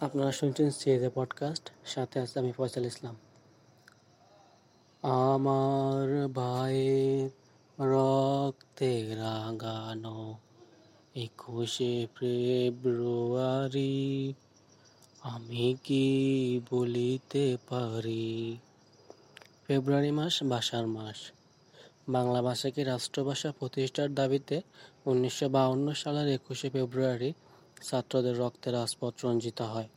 আপনারা শুনছেন সিএজে পডকাস্ট সাথে আছে আমি ফয়সাল ইসলাম। আমার ভাইয়ের রক্তে রাগানো একুশে ফেব্রুয়ারি, আমি কি বলিতে পারি? ফেব্রুয়ারি মাস ভাষার মাস। বাংলা ভাষাকে রাষ্ট্রভাষা প্রতিষ্ঠার দাবিতে উনিশশো সালের একুশে ফেব্রুয়ারি ছাত্রদের রক্তে রাজপথ রঞ্জিত হয়।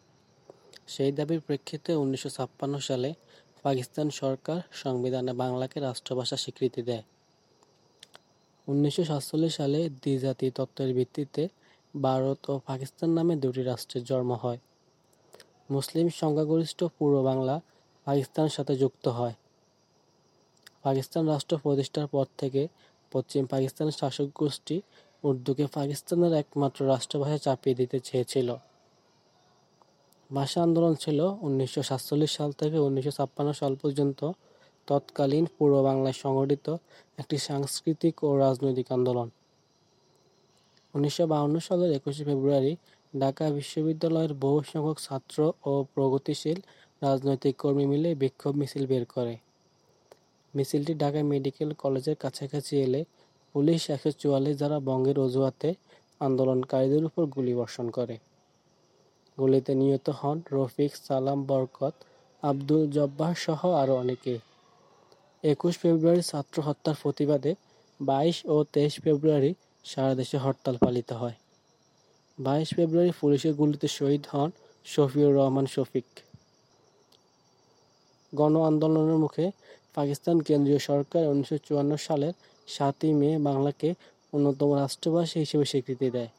সেই দাবির প্রেক্ষিতে উনিশশো সালে পাকিস্তান সরকার সংবিধানে বাংলাকে রাষ্ট্রভাষা স্বীকৃতি দেয়। উনিশশো সালে দ্বিজাতি তত্ত্বের ভিত্তিতে ভারত ও পাকিস্তান নামে দুটি রাষ্ট্রের জন্ম হয়। মুসলিম সংখ্যাগরিষ্ঠ পূর্ব বাংলা পাকিস্তানের সাথে যুক্ত হয়। পাকিস্তান রাষ্ট্র প্রতিষ্ঠার পর থেকে পশ্চিম পাকিস্তানের শাসক গোষ্ঠী উর্দুকে পাকিস্তানের একমাত্র রাষ্ট্রভাষা চাপিয়ে দিতে চেয়েছিল। ভাষা আন্দোলন ছিল উনিশশো সাতচল্লিশ সাল থেকে উনিশশো সাল পর্যন্ত তৎকালীন পূর্ব বাংলায় সংগঠিত একটি সাংস্কৃতিক ও রাজনৈতিক আন্দোলন। উনিশশো সালের একুশে ফেব্রুয়ারি ঢাকা বিশ্ববিদ্যালয়ের বহু সংখ্যক ছাত্র ও প্রগতিশীল রাজনৈতিক কর্মী মিলে বিক্ষোভ মিছিল বের করে। মিছিলটি ঢাকা মেডিকেল কলেজের কাছাকাছি এলে পুলিশ একশো চুয়াল্লিশ ধারা বঙ্গের অজুহাতে আন্দোলনকারীদের উপর গুলি বর্ষণ করে। গুলিতে নিহত হন রফিক সালাম বরকত, আব্দুল জব্বার সহ আরও অনেকে। একুশ ফেব্রুয়ারি ছাত্র হত্যার প্রতিবাদে বাইশ ও তেইশ ফেব্রুয়ারি সারা দেশে হরতাল পালিত হয়। বাইশ ফেব্রুয়ারি পুলিশের গুলিতে শহীদ হন শফিউর রহমান শফিক। গণ আন্দোলনের মুখে পাকিস্তান কেন্দ্রীয় সরকার উনিশশো চুয়ান্ন সালের সাতই মে বাংলাকে অন্যতম রাষ্ট্রভাষা হিসেবে স্বীকৃতি দেয়।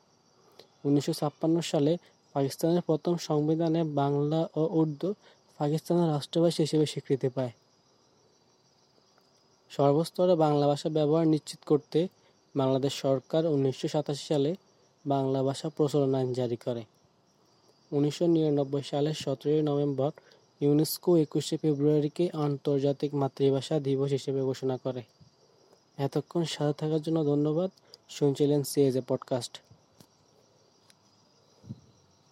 উনিশশো ছাপ্পান্ন সালে পাকিস্তানের প্রথম সংবিধানে বাংলা ও উর্দু পাকিস্তানের রাষ্ট্রভাষা হিসেবে স্বীকৃতি পায়। সর্বস্তরে বাংলা ভাষা ব্যবহার নিশ্চিত করতে বাংলাদেশ সরকার উনিশশো সাতাশি সালে বাংলা ভাষা প্রচলন আইন জারি করে। উনিশশো নিরানব্বই সালের সতেরোই নভেম্বর ইউনেস্কো একুশে ফেব্রুয়ারিকে আন্তর্জাতিক মাতৃভাষা দিবস হিসেবে ঘোষণা করে। এতক্ষণ সাথে থাকার জন্য ধন্যবাদ। শুনছিলেন সিএজে পডকাস্ট।